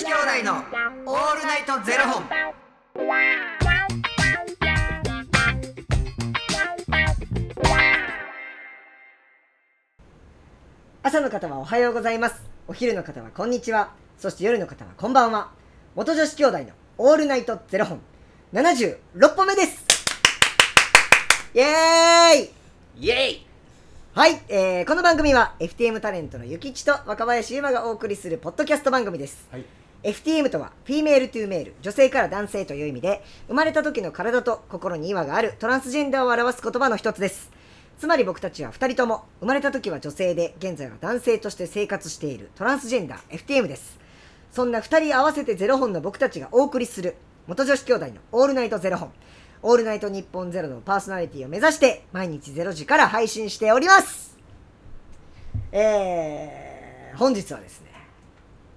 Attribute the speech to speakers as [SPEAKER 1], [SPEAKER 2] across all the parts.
[SPEAKER 1] 子兄弟のオールナイトゼロ本。
[SPEAKER 2] 朝の方はおはようございます。お昼の方はこんにちは。そして夜の方はこんばんは。元女子兄弟のオールナイトゼロ本。76本目です。イエーイ。
[SPEAKER 1] イエイ。
[SPEAKER 2] はい、えー、この番組は FTM タレントのゆきちと若林優馬がお送りするポッドキャスト番組です、
[SPEAKER 3] はい
[SPEAKER 2] FTM とは Female to Male 女性から男性という意味で生まれた時の体と心に違和があるトランスジェンダーを表す言葉の一つです。つまり僕たちは2人とも生まれた時は女性で現在は男性として生活しているトランスジェンダー FTM です。そんな2人合わせてゼロ本の僕たちがお送りする元女子兄弟のオールナイトゼロ本。オールナイト日本ゼロのパーソナリティを目指して毎日ゼロ時から配信しております。えー、本日はですね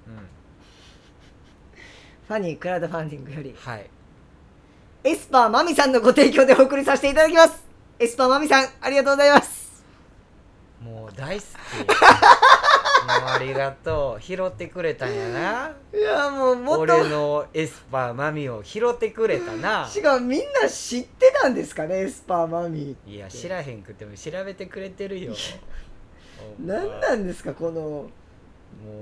[SPEAKER 1] うん。
[SPEAKER 2] ファニークラウドファンディングより
[SPEAKER 1] はい。
[SPEAKER 2] エスパーマミさんのご提供でお送りさせていただきますエスパーマミさんありがとうございます
[SPEAKER 1] もう大好き。ありがとう。拾ってくれたんやな。
[SPEAKER 2] いやもうもっ
[SPEAKER 1] 俺
[SPEAKER 2] と
[SPEAKER 1] のエスパーマミを拾ってくれたな。
[SPEAKER 2] しかもみんな知ってたんですかねエスパーマミ
[SPEAKER 1] いや、知らへんくても調べてくれてるよ。
[SPEAKER 2] 何なんですかこの
[SPEAKER 1] も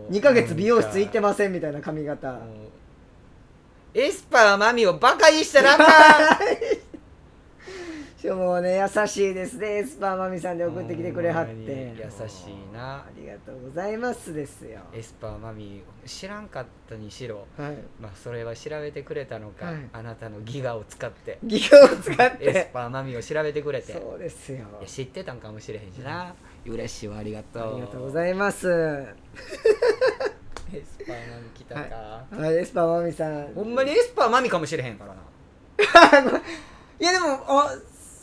[SPEAKER 1] う
[SPEAKER 2] 2ヶ月美容室行ってませんみたいな髪型
[SPEAKER 1] エスパーマミをバカにしたらあかん。
[SPEAKER 2] もね優しいですね。エスパーマミさんで送ってきてくれはって。
[SPEAKER 1] 優しいな。
[SPEAKER 2] ありがとうございますですよ。
[SPEAKER 1] エスパーマミ知らんかったにしろ。
[SPEAKER 2] はい。
[SPEAKER 1] まあそれは調べてくれたのか、
[SPEAKER 2] はい。
[SPEAKER 1] あなたのギガを使って。
[SPEAKER 2] 技法を使っ
[SPEAKER 1] エス
[SPEAKER 2] て
[SPEAKER 1] パーマミを調べてくれて。い
[SPEAKER 2] そうですよ。
[SPEAKER 1] や知ってたんかもしれへんしな。嬉しいわありがとう。
[SPEAKER 2] ありがとうございます
[SPEAKER 1] エスパーマミ来たか、
[SPEAKER 2] はい。エスパーマミさん。
[SPEAKER 1] ほんまにエスパーマミかもしれへんからな。い
[SPEAKER 2] やでもあ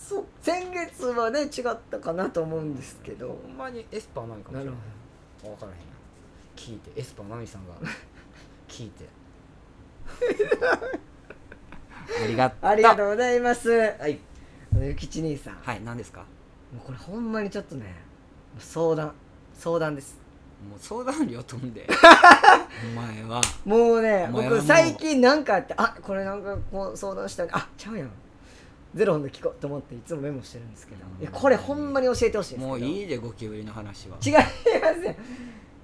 [SPEAKER 2] そう先月はね違ったかなと思うんですけど。
[SPEAKER 1] ほんまにエスパーマミかもしれへん。
[SPEAKER 2] なる
[SPEAKER 1] 分からへんや聞いて。エスパーマミさんが 聞いて。ありがとう
[SPEAKER 2] ありがとうございます。
[SPEAKER 1] はい。
[SPEAKER 2] ゆきち兄さん。も
[SPEAKER 1] はい何ですか？
[SPEAKER 2] うこれほんまにちょっとね相談相談です
[SPEAKER 1] もう相談料飛んで。お前は。
[SPEAKER 2] もうね
[SPEAKER 1] お前はもう。
[SPEAKER 2] 僕最近なんかあってあこれなんかこう相談したい。あちゃうやん。ゼロ本で聞こうと思っていつもメモしてるんですけど。いやこれほんまに教えてほしいんですけど。
[SPEAKER 1] もういいでゴキブリの話は。
[SPEAKER 2] 違いま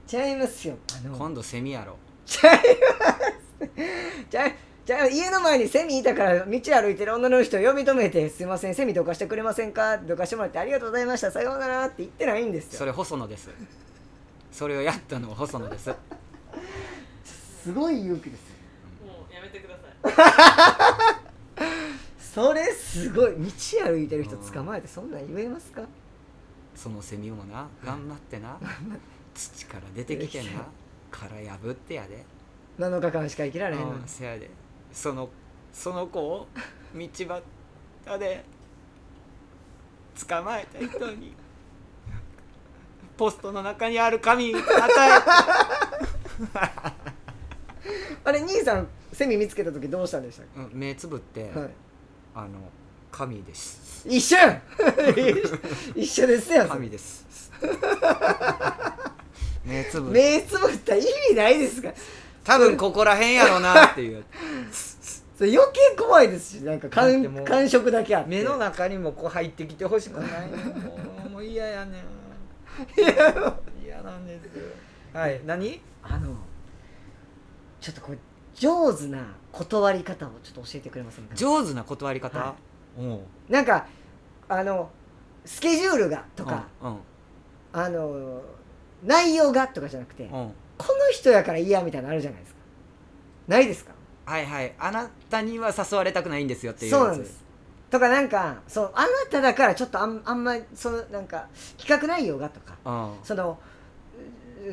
[SPEAKER 2] すよ。違いますよ。あの。
[SPEAKER 1] 今度セミやろ
[SPEAKER 2] ちゃいます。ちゃいちゃい家の前にセミいたから道歩いてる女の人を呼び止めて「すいませんセミどかしてくれませんか?」どかしてもらって「ありがとうございました。さようなら」って言ってないんですよ。
[SPEAKER 1] それ細野ですそれをやったのは細野です。
[SPEAKER 2] すごい勇気ですよ。
[SPEAKER 4] もうやめてください。
[SPEAKER 2] それすごい。道歩いてる人捕まえてそんなん言えますか？
[SPEAKER 1] そのセミもな頑張ってな 土から出てきてな殻破ってやで。
[SPEAKER 2] 7日間しか生きられへんのに。
[SPEAKER 1] うんせやで。そのその子を道端で捕まえた人にポストの中にある紙与
[SPEAKER 2] あれ兄さんセミ見つけた時どうしたんでしたっ
[SPEAKER 1] え、うん目つぶって、
[SPEAKER 2] け、はい、
[SPEAKER 1] あの紙です。
[SPEAKER 2] 一緒！一緒ですよ
[SPEAKER 1] 紙です。目つぶ
[SPEAKER 2] 目つぶったら意味ないですか？ら
[SPEAKER 1] 多分ここらへんやろなっていう。
[SPEAKER 2] それ余計怖いですしなんか感感触だけあって。
[SPEAKER 1] 目の中にもこう入ってきてほしくない。もうもう嫌やねん 嫌なんですはい何？
[SPEAKER 2] あのちょっとこれ上手な断り方をちょっと教えてくれませんか
[SPEAKER 1] 上手な断り方、
[SPEAKER 2] は
[SPEAKER 1] う。ん
[SPEAKER 2] なんかあのスケジュールがとか、
[SPEAKER 1] うん
[SPEAKER 2] あの内容がとかじゃなくて、
[SPEAKER 1] うん、
[SPEAKER 2] こ
[SPEAKER 1] うん、
[SPEAKER 2] の人やから嫌みたいなのあるじゃないですか。ないですか？
[SPEAKER 1] はいはい。あなたには誘われたくないんですよっていうやつ。
[SPEAKER 2] そうなんですとかなんかそうあなただからちょっとあんあんまりそのなんか企画内容がとか
[SPEAKER 1] うん。
[SPEAKER 2] その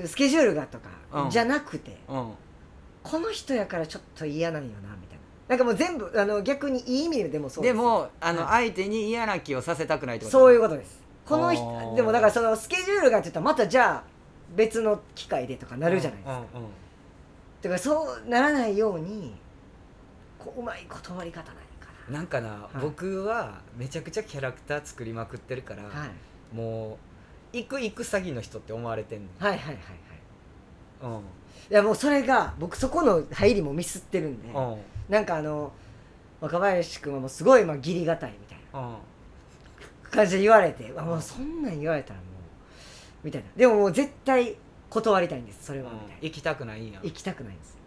[SPEAKER 2] うスケジュールがとか、
[SPEAKER 1] うん。
[SPEAKER 2] じゃなくて
[SPEAKER 1] うん。
[SPEAKER 2] この人やからちょっと嫌なんよなみたいな。なんかもう全部あの逆にいい意味でもそうです
[SPEAKER 1] でもあの、
[SPEAKER 2] はい。
[SPEAKER 1] 相手に嫌な気をさせたくないってこと？
[SPEAKER 2] そういううことです。この
[SPEAKER 1] あ
[SPEAKER 2] 人
[SPEAKER 1] ー。
[SPEAKER 2] でもだからそのスケジュールがって言ったらまたじゃあ別の機会でとかなるじゃないですか、
[SPEAKER 1] うんうん
[SPEAKER 2] だからそうならないようにこううまい断り方な
[SPEAKER 1] なんかな、
[SPEAKER 2] い。
[SPEAKER 1] 僕はめちゃくちゃキャラクター作りまくってるから、
[SPEAKER 2] な、はい、
[SPEAKER 1] もう行く行く詐欺の人って思われてんの
[SPEAKER 2] はいはいはいはい。
[SPEAKER 1] うん。
[SPEAKER 2] いやもうそれが僕そこの入りもミスってるんで
[SPEAKER 1] うん。
[SPEAKER 2] なんかあの若林君はもうすごいまあ義理がたいみたいな
[SPEAKER 1] うん。
[SPEAKER 2] 感じで言われてあもうそんなん言われたらもうみたいな。でももう絶対断りたいんですそれはみたいな。
[SPEAKER 1] 行きたくないんや。
[SPEAKER 2] 行きたくないんです。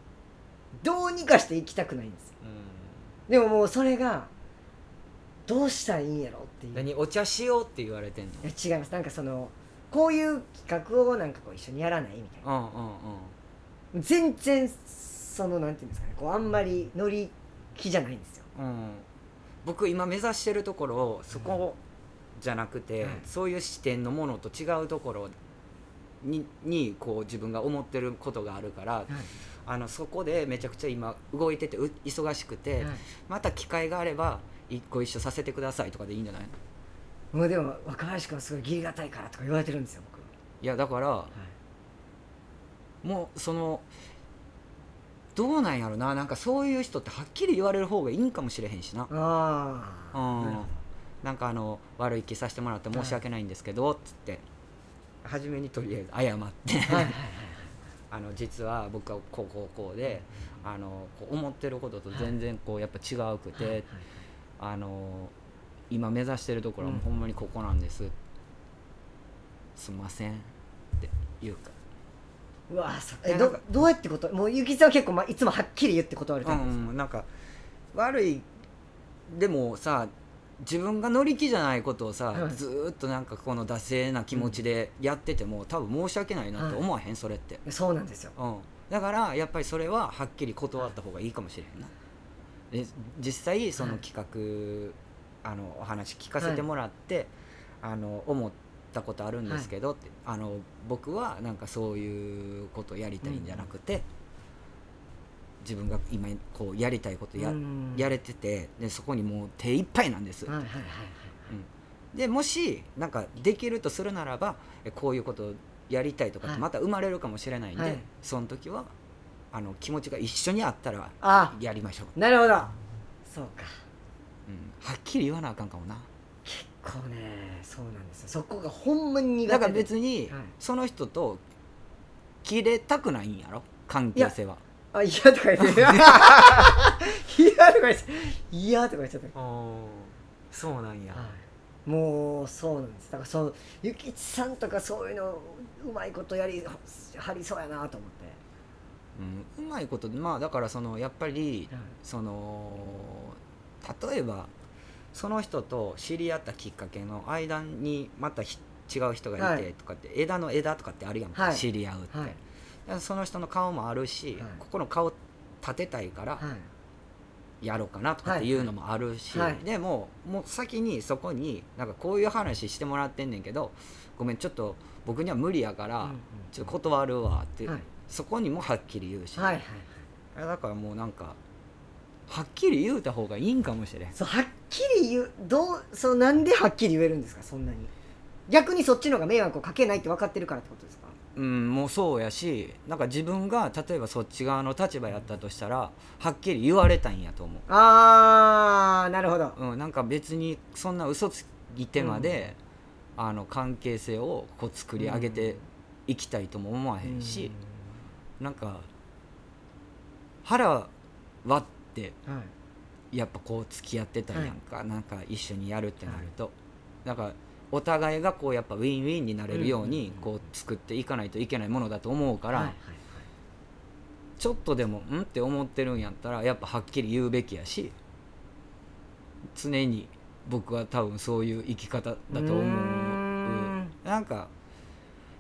[SPEAKER 2] どうにかして行きたくないんですよ。
[SPEAKER 1] う
[SPEAKER 2] でももうそれがどうしたらいいんやろっていう。ん
[SPEAKER 1] 何？お茶しようって言われてんの？
[SPEAKER 2] いや違います。なんかそのこういう企画をなんかこう一緒にやらないみたいな。
[SPEAKER 1] うんうんうん。
[SPEAKER 2] 全然そのなんていうんですかねこうあんまり乗り気じゃないんですよ。
[SPEAKER 1] うん、僕今目指してるところそこじゃなくて、
[SPEAKER 2] はい
[SPEAKER 1] そういう視点のものと違うところににこう自分が思ってることがあるからあのそこでめちゃくちゃ今動いててう忙しくて、また機会があれば一個一緒させてくださいとかでいいんじゃないの？
[SPEAKER 2] もうでも若林君はすごい義理がたいからとか言われてるんですよ僕。
[SPEAKER 1] いやだからもうそのどうなんやろな。なんかそういう人ってはっきり言われる方がいいんかもしれへんしな。
[SPEAKER 2] ああ
[SPEAKER 1] うん。
[SPEAKER 2] な
[SPEAKER 1] んかあの悪い気させてもらって申し訳ないんですけど、つって初めにとりあえず謝って、あの実は僕はこうこうこうであのこう思ってることと全然こうやっぱ違うくて、あの今目指してるところはほんまにここなんです、すんませんって言うか。
[SPEAKER 2] うわそえどどうやってこと？もうゆきさんは結構、まあ、いつもはっきり言って断れ
[SPEAKER 1] う
[SPEAKER 2] たんです
[SPEAKER 1] ん、なんか悪いでもさ自分が乗り気じゃないことをさ、
[SPEAKER 2] はい。
[SPEAKER 1] ずーっとなんかこの惰性な気持ちでやってても、多分申し訳ないなって思わへん、それって、
[SPEAKER 2] そうなんですよ。
[SPEAKER 1] うん、だからやっぱりそれははっきり断った方がいいかもしれへんな。で実際その企画、あのお話聞かせてもらって、あの思ったことあるんですけどって、あの僕はなんかそういうことやりたいんじゃなくて、自分が今こうやりたいことや,、
[SPEAKER 2] うん。
[SPEAKER 1] やれててでそこにもう手一杯なんです、でもしなんかできるとするならばえこういうことをやりたいとかまた生まれるかもしれないんで、
[SPEAKER 2] はい。
[SPEAKER 1] その時はあの気持ちが一緒にあったら
[SPEAKER 2] あ
[SPEAKER 1] やりましょう、
[SPEAKER 2] なるほど。そうか。
[SPEAKER 1] うん、はっきり言わなあかんかもな。
[SPEAKER 2] こうねそうなんですよ。そこがほんまに苦手で。
[SPEAKER 1] だから別に
[SPEAKER 2] はい。
[SPEAKER 1] その人と切れたくないんやろ？関係性は
[SPEAKER 2] あ嫌とか言って。嫌 とか言って。嫌とか言っちゃった。
[SPEAKER 1] そうなんや。
[SPEAKER 2] はい、もうそうなんです。だからそうゆきちさんとかそういうのうまいことやりはりそうやなと思って、
[SPEAKER 1] うん、うまいことまあだからそのやっぱり
[SPEAKER 2] はい。
[SPEAKER 1] その例えばその人と知り合ったきっかけの間にまたひ違う人がい
[SPEAKER 2] はい。
[SPEAKER 1] てとかって、枝の枝とかってあるやんか、
[SPEAKER 2] はい。
[SPEAKER 1] 知り合うって、その人の顔もあるし、
[SPEAKER 2] はい。
[SPEAKER 1] ここの顔立てたいから
[SPEAKER 2] はい。
[SPEAKER 1] やろうかなとかっていうのもあるし、
[SPEAKER 2] はい。
[SPEAKER 1] でももう先にそこになんかこういう話してもらってんねんけどごめんちょっと僕には無理やから、ちょっと断るわって、
[SPEAKER 2] はい。
[SPEAKER 1] そこにもはっきり言うし、
[SPEAKER 2] はいはい
[SPEAKER 1] だからもうなんかはっきり言うた方がいいんかもしれん。
[SPEAKER 2] そうはっきり言うどうそうなんではっきり言えるんですかそんなに。逆にそっちの方が迷惑をかけないって分かってるからってことですか？
[SPEAKER 1] うんもうそうやしなんか自分が例えばそっち側の立場やったとしたらはっきり言われたんやと思
[SPEAKER 2] あーなるほど。
[SPEAKER 1] う、うん、なんか別にそんな嘘ついてまで、あの関係性をこう作り上げていきたいとも思わへんし、なんか腹割って
[SPEAKER 2] うんはい。
[SPEAKER 1] やっぱこう付き合ってたんやんか、なんか一緒にやるってなると、なんかお互いがこうやっぱウィンウィンになれるようにこう作っていかないといけないものだと思うから、ちょっとでもん？って思ってるんやったらやっぱはっきり言うべきやし常に僕は多分そういう生き方だと思う。
[SPEAKER 2] う
[SPEAKER 1] なんか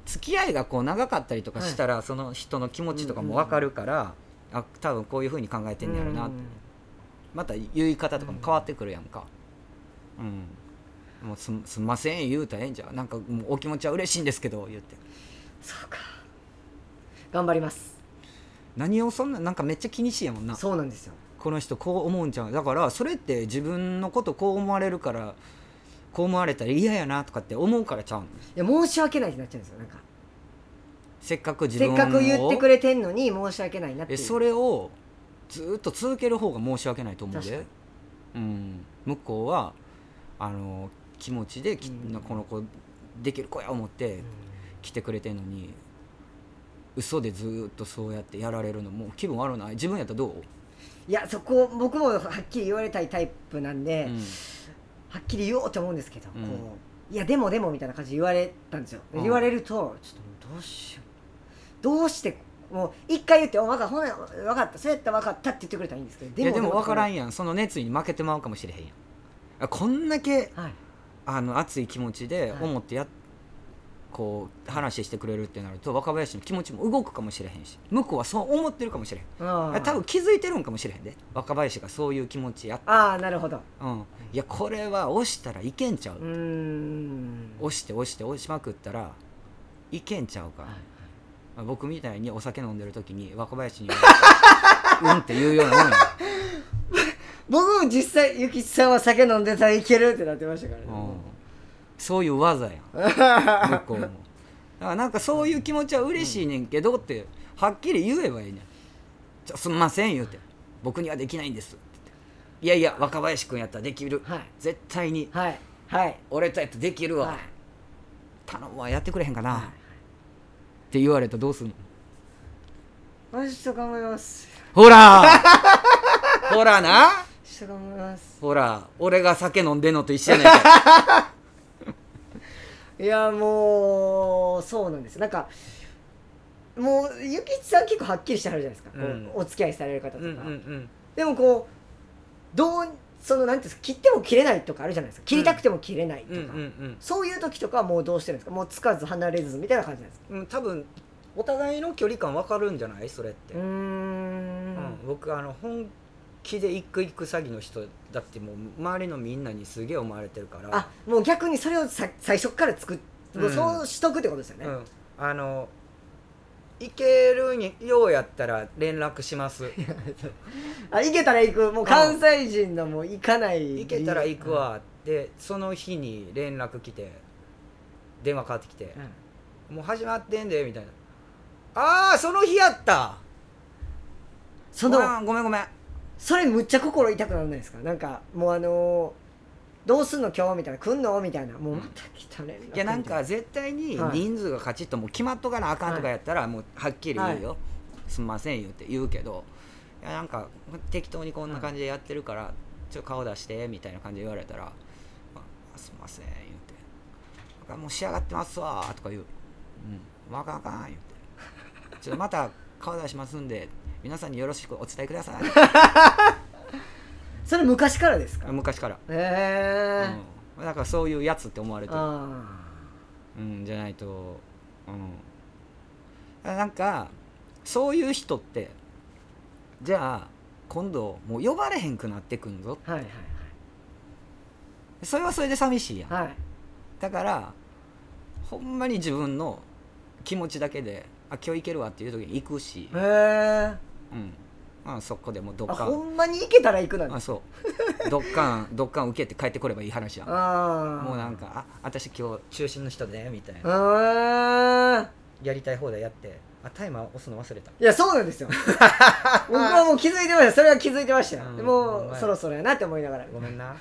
[SPEAKER 1] 付き合いがこう長かったりとかしたら、その人の気持ちとかも分かるから、あ多分こういうふうに考えてんねやろなまた言い方とかも変わってくるやんか。うん、もうすすんません言うたらええんじゃんなんかもうお気持ちは嬉しいんですけど言って。
[SPEAKER 2] そうか。頑張ります。
[SPEAKER 1] 何をそんななんかめっちゃ気にしいやもんな。
[SPEAKER 2] そうなんですよ。
[SPEAKER 1] この人こう思うんちゃう？だからそれって自分のことこう思われるからこう思われたら嫌やなとかって思うからちゃうの
[SPEAKER 2] いや申し訳ないってなっちゃうんですよなんか。
[SPEAKER 1] せっかく自
[SPEAKER 2] せ
[SPEAKER 1] 分を。
[SPEAKER 2] っかく言ってくれてんのに申し訳ないなっていう。
[SPEAKER 1] えそれをずーっと続ける方が申し訳ないと思う
[SPEAKER 2] 確か
[SPEAKER 1] で、うん、向こうはあの気持ちでき、
[SPEAKER 2] うん。
[SPEAKER 1] この子できる子や思って
[SPEAKER 2] うん。
[SPEAKER 1] 来てくれてんのに嘘でずーっとそうやってやられるのもう気分悪ない？自分やったらどう、
[SPEAKER 2] いやそこ僕もはっきり言われたいタイプなんで、
[SPEAKER 1] うん。
[SPEAKER 2] はっきり言おうと思うんですけど、
[SPEAKER 1] うん。
[SPEAKER 2] こういやでもでもみたいな感じで言われたんですよ、
[SPEAKER 1] うん。
[SPEAKER 2] 言われるとちょっとどうしよう。どうしてもう一回言って「お分かったほな分かった。そうやったら分かった」って言ってくれたらいいんですけど
[SPEAKER 1] いやでも分から
[SPEAKER 2] ん
[SPEAKER 1] んやん。その熱意に負けてまうかもしれへんやん。あこんだけ
[SPEAKER 2] はい
[SPEAKER 1] あの熱い気持ちで
[SPEAKER 2] はい。
[SPEAKER 1] 思ってや、こう話してくれるってなると若林の気持ちも動くかもしれへんし向こうはそう思ってるかもしれへん。多分気づいてるんかもしれへんで。若林がそういう気持ちやっ
[SPEAKER 2] ああなるほど。
[SPEAKER 1] うん。いやこれは押したらいけんちゃう、押して押して押しまくったらいけんちゃうか、
[SPEAKER 2] はい
[SPEAKER 1] まあ僕みたいにお酒飲んでる時に若林に うんって言うようなもんや、
[SPEAKER 2] 僕も実際ゆきちさんは酒飲んでたらいけるってなってましたからね、
[SPEAKER 1] うん、そういう技やん。向こうも。だからなんかそういう気持ちは嬉しいねんけどってはっきり言えばいいねん。すんません言うて。僕にはできないんですって言って。いやいや若林君やったらできる、
[SPEAKER 2] はい。
[SPEAKER 1] 絶対に。
[SPEAKER 2] はい。はい。
[SPEAKER 1] 俺とやったらできるわ、
[SPEAKER 2] はい。
[SPEAKER 1] 頼むわ。やってくれへんかな、
[SPEAKER 2] はい。
[SPEAKER 1] って言われたらどうすんの？
[SPEAKER 2] 私と頑張ります。
[SPEAKER 1] ほらほらな
[SPEAKER 2] ちょっと頑張ります。
[SPEAKER 1] ほら俺が酒飲んでんのと一緒やねんか。
[SPEAKER 2] いやもうそうなんです。なんかもうゆきちさん結構はっきりしてはるじゃないですか、こう
[SPEAKER 1] うん。
[SPEAKER 2] お付き合いされる方とか、
[SPEAKER 1] うんうんうん。
[SPEAKER 2] でもこうどうそのなんていうんですか切っても切れないとかあるじゃないですか。切りたくても切れないとか、
[SPEAKER 1] うんうんうん
[SPEAKER 2] そういう時とかはもうどうしてるんですか。もうつかず離れずみたいな感じなんですか。
[SPEAKER 1] うん多分お互いの距離感分かるんじゃない？それって、
[SPEAKER 2] うーん。
[SPEAKER 1] うん僕あの本気で一句一句詐欺の人だってもう周りのみんなにすげえ思われてるから。
[SPEAKER 2] あもう逆にそれをさ最初から作っもうそうしとくってことですよね、
[SPEAKER 1] うん、あのいけるにようやったら連絡します。
[SPEAKER 2] あ行けたら行く。もう関西人のもう行かない。
[SPEAKER 1] 行けたら行くわってその日に連絡来て電話かかってきて
[SPEAKER 2] う、ん。
[SPEAKER 1] もう始まってんでみたいな。ああその日やった。
[SPEAKER 2] その
[SPEAKER 1] ごめんごめん
[SPEAKER 2] それむっちゃ心痛くならないですか？なんかもうあのーどうすんの今日みたいな来んのみたいな。もうまた来たね。
[SPEAKER 1] いやなんか絶対に
[SPEAKER 2] はい
[SPEAKER 1] 人数がカチッともう決まっとかなあかんとかやったらもうはっきり言うよ、すんません言うて言うけどいやなんか適当にこんな感じでやってるから、ちょっと顔出してみたいな感じで言われたら「あすんません」言うて「なんかもう仕上がってますわ」とか言う「うん。わかんあかん」言うて「ちょっとまた顔出しますんで皆さんによろしくお伝えください。
[SPEAKER 2] それ昔からです」か？
[SPEAKER 1] 昔から、
[SPEAKER 2] へえ
[SPEAKER 1] うん、だからそういうやつって思われてる。
[SPEAKER 2] あ
[SPEAKER 1] うん、じゃないと、うん、なんかそういう人ってじゃあ今度もう呼ばれへんくなってくんぞ。
[SPEAKER 2] あはいはい。
[SPEAKER 1] それはそれで寂しいやん。
[SPEAKER 2] はい。はい
[SPEAKER 1] だからほんまに自分の気持ちだけであ今日行けるわっていう時に行くし、
[SPEAKER 2] へえ
[SPEAKER 1] うん。まあ、そこでもうど
[SPEAKER 2] あ
[SPEAKER 1] っかん
[SPEAKER 2] ほんまに行けたら行くなん
[SPEAKER 1] あそう。どっかんどっかん受けて帰ってこればいい話やん。
[SPEAKER 2] ああ
[SPEAKER 1] もうなんかあ私今日中心の人でみたいな。
[SPEAKER 2] あ
[SPEAKER 1] やりたい放題やって。あタイマー押すの忘れた。
[SPEAKER 2] いやそうなんですよ。僕はもう気づいてましたそれは気づいてましたよ、
[SPEAKER 1] うん
[SPEAKER 2] で
[SPEAKER 1] ほんまや。
[SPEAKER 2] もうそろそろやなって思いながら。
[SPEAKER 1] ごめんな。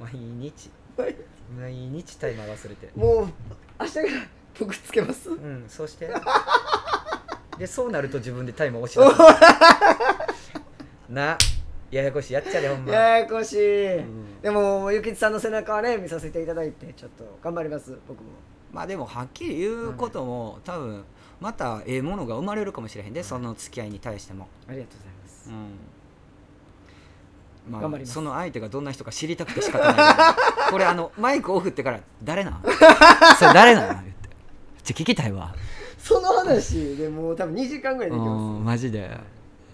[SPEAKER 1] 毎日。毎日タイマー忘れて。
[SPEAKER 2] もう明日から僕つけます。
[SPEAKER 1] うんそうして でそうなると自分でタイマー押し出すな ややこしい。やっちゃでほんま。
[SPEAKER 2] ややこしい、
[SPEAKER 1] ん。
[SPEAKER 2] でもゆきちさんの背中はね見させていただいてちょっと頑張ります僕も。
[SPEAKER 1] まあでもはっきり言うことも、多分またええものが生まれるかもしれへんで、その付き合いに対しても。
[SPEAKER 2] ありがとうございます。
[SPEAKER 1] うん。まあ
[SPEAKER 2] ます。
[SPEAKER 1] その相手がどんな人か知りたくて仕方ない これあのマイクオフってから誰なん？それ誰なん？言って。ちょ聞きたいわ
[SPEAKER 2] その話でもう多分2時間ぐらいでき
[SPEAKER 1] う
[SPEAKER 2] ま
[SPEAKER 1] んマジで。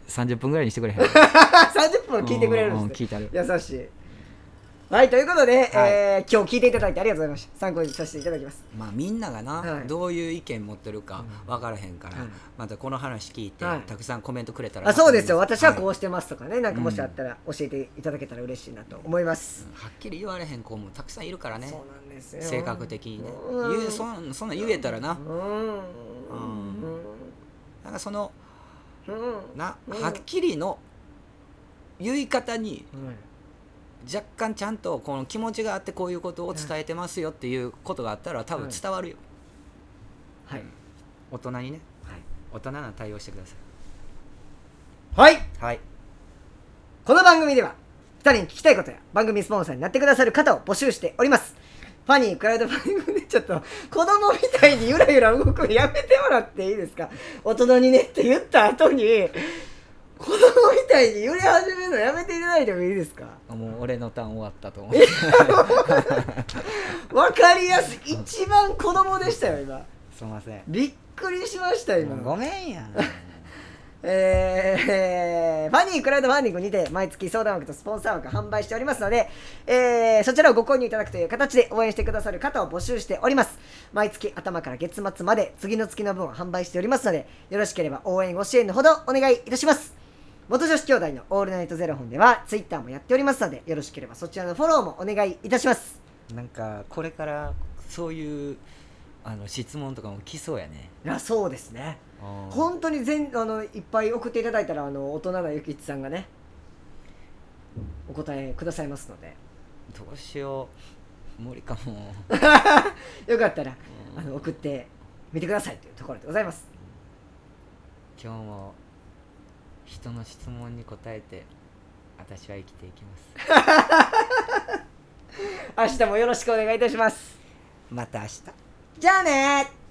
[SPEAKER 1] 30分ぐらいにしてくれへん？
[SPEAKER 2] す30分聞いてくれるんです
[SPEAKER 1] うん聞いてある。
[SPEAKER 2] ね優しいはいということで、
[SPEAKER 1] はい。
[SPEAKER 2] えー今日聞いていただいてありがとうございました。参考にさせていただきます。
[SPEAKER 1] まあみんながな、
[SPEAKER 2] はい。
[SPEAKER 1] どういう意見持ってるか分からへんから、
[SPEAKER 2] はい。
[SPEAKER 1] またこの話聞いて、
[SPEAKER 2] はい。
[SPEAKER 1] たくさんコメントくれたら
[SPEAKER 2] あそうですよ。私はこ
[SPEAKER 1] う、
[SPEAKER 2] うしてますとかね、なんかもしあったら教えていただけたら嬉しいなと思います、
[SPEAKER 1] はっきり言われへん子もたくさんいるからね。
[SPEAKER 2] そうなんですよ。
[SPEAKER 1] 性格的にね。
[SPEAKER 2] うん。
[SPEAKER 1] 言うそんそんなん言えたらな、
[SPEAKER 2] うん。うん。
[SPEAKER 1] なんかその
[SPEAKER 2] うん。
[SPEAKER 1] な、
[SPEAKER 2] うん。
[SPEAKER 1] はっきりの言い方に
[SPEAKER 2] うん
[SPEAKER 1] 若干ちゃんとこの気持ちがあってこういうことを伝えてますよっていうことがあったら多分伝わるよ、
[SPEAKER 2] はい。
[SPEAKER 1] 大人にね。大人な対応してくださ
[SPEAKER 2] はい。
[SPEAKER 1] いはい。
[SPEAKER 2] この番組では2人に聞きたいことや番組スポンサーになってくださる方を募集しております。ファニークラウドファンディングでちょっと子供みたいにゆらゆら動くのやめてもらっていいですか？大人にねって言った後に子供みたいに揺れ始めるのやめていただいてもいいですか？
[SPEAKER 1] もう俺のターン終わったと思う
[SPEAKER 2] わかりやすい。一番子供でしたよ今。
[SPEAKER 1] すいません。
[SPEAKER 2] びっくりしました今。
[SPEAKER 1] ごめんやん。
[SPEAKER 2] えーファニークラウドファンディングにて毎月相談枠とスポンサー枠販売しておりますので、えーそちらをご購入いただくという形で応援してくださる方を募集しております。毎月頭から月末まで次の月の分を販売しておりますのでよろしければ応援ご支援のほどお願いいたします元女子兄弟のオールナイトゼロ本ではツイッターもやっておりますのでよろしければそちらのフォローもお願いいたします。
[SPEAKER 1] なんかこれからそういうあの質問とかも来そうやね。
[SPEAKER 2] いやそうですね。
[SPEAKER 1] うん
[SPEAKER 2] 本当に全あのいっぱい送っていただいたらあの大人なゆきちさんがねお答えくださいますので。
[SPEAKER 1] どうしよう。無理かも。
[SPEAKER 2] よかったら
[SPEAKER 1] うん。
[SPEAKER 2] あの送ってみてくださいというところでございます。
[SPEAKER 1] 今日も人の質問に答えて私は生きていきます。
[SPEAKER 2] 明日もよろしくお願いいたします。
[SPEAKER 1] また明日。
[SPEAKER 2] じゃあね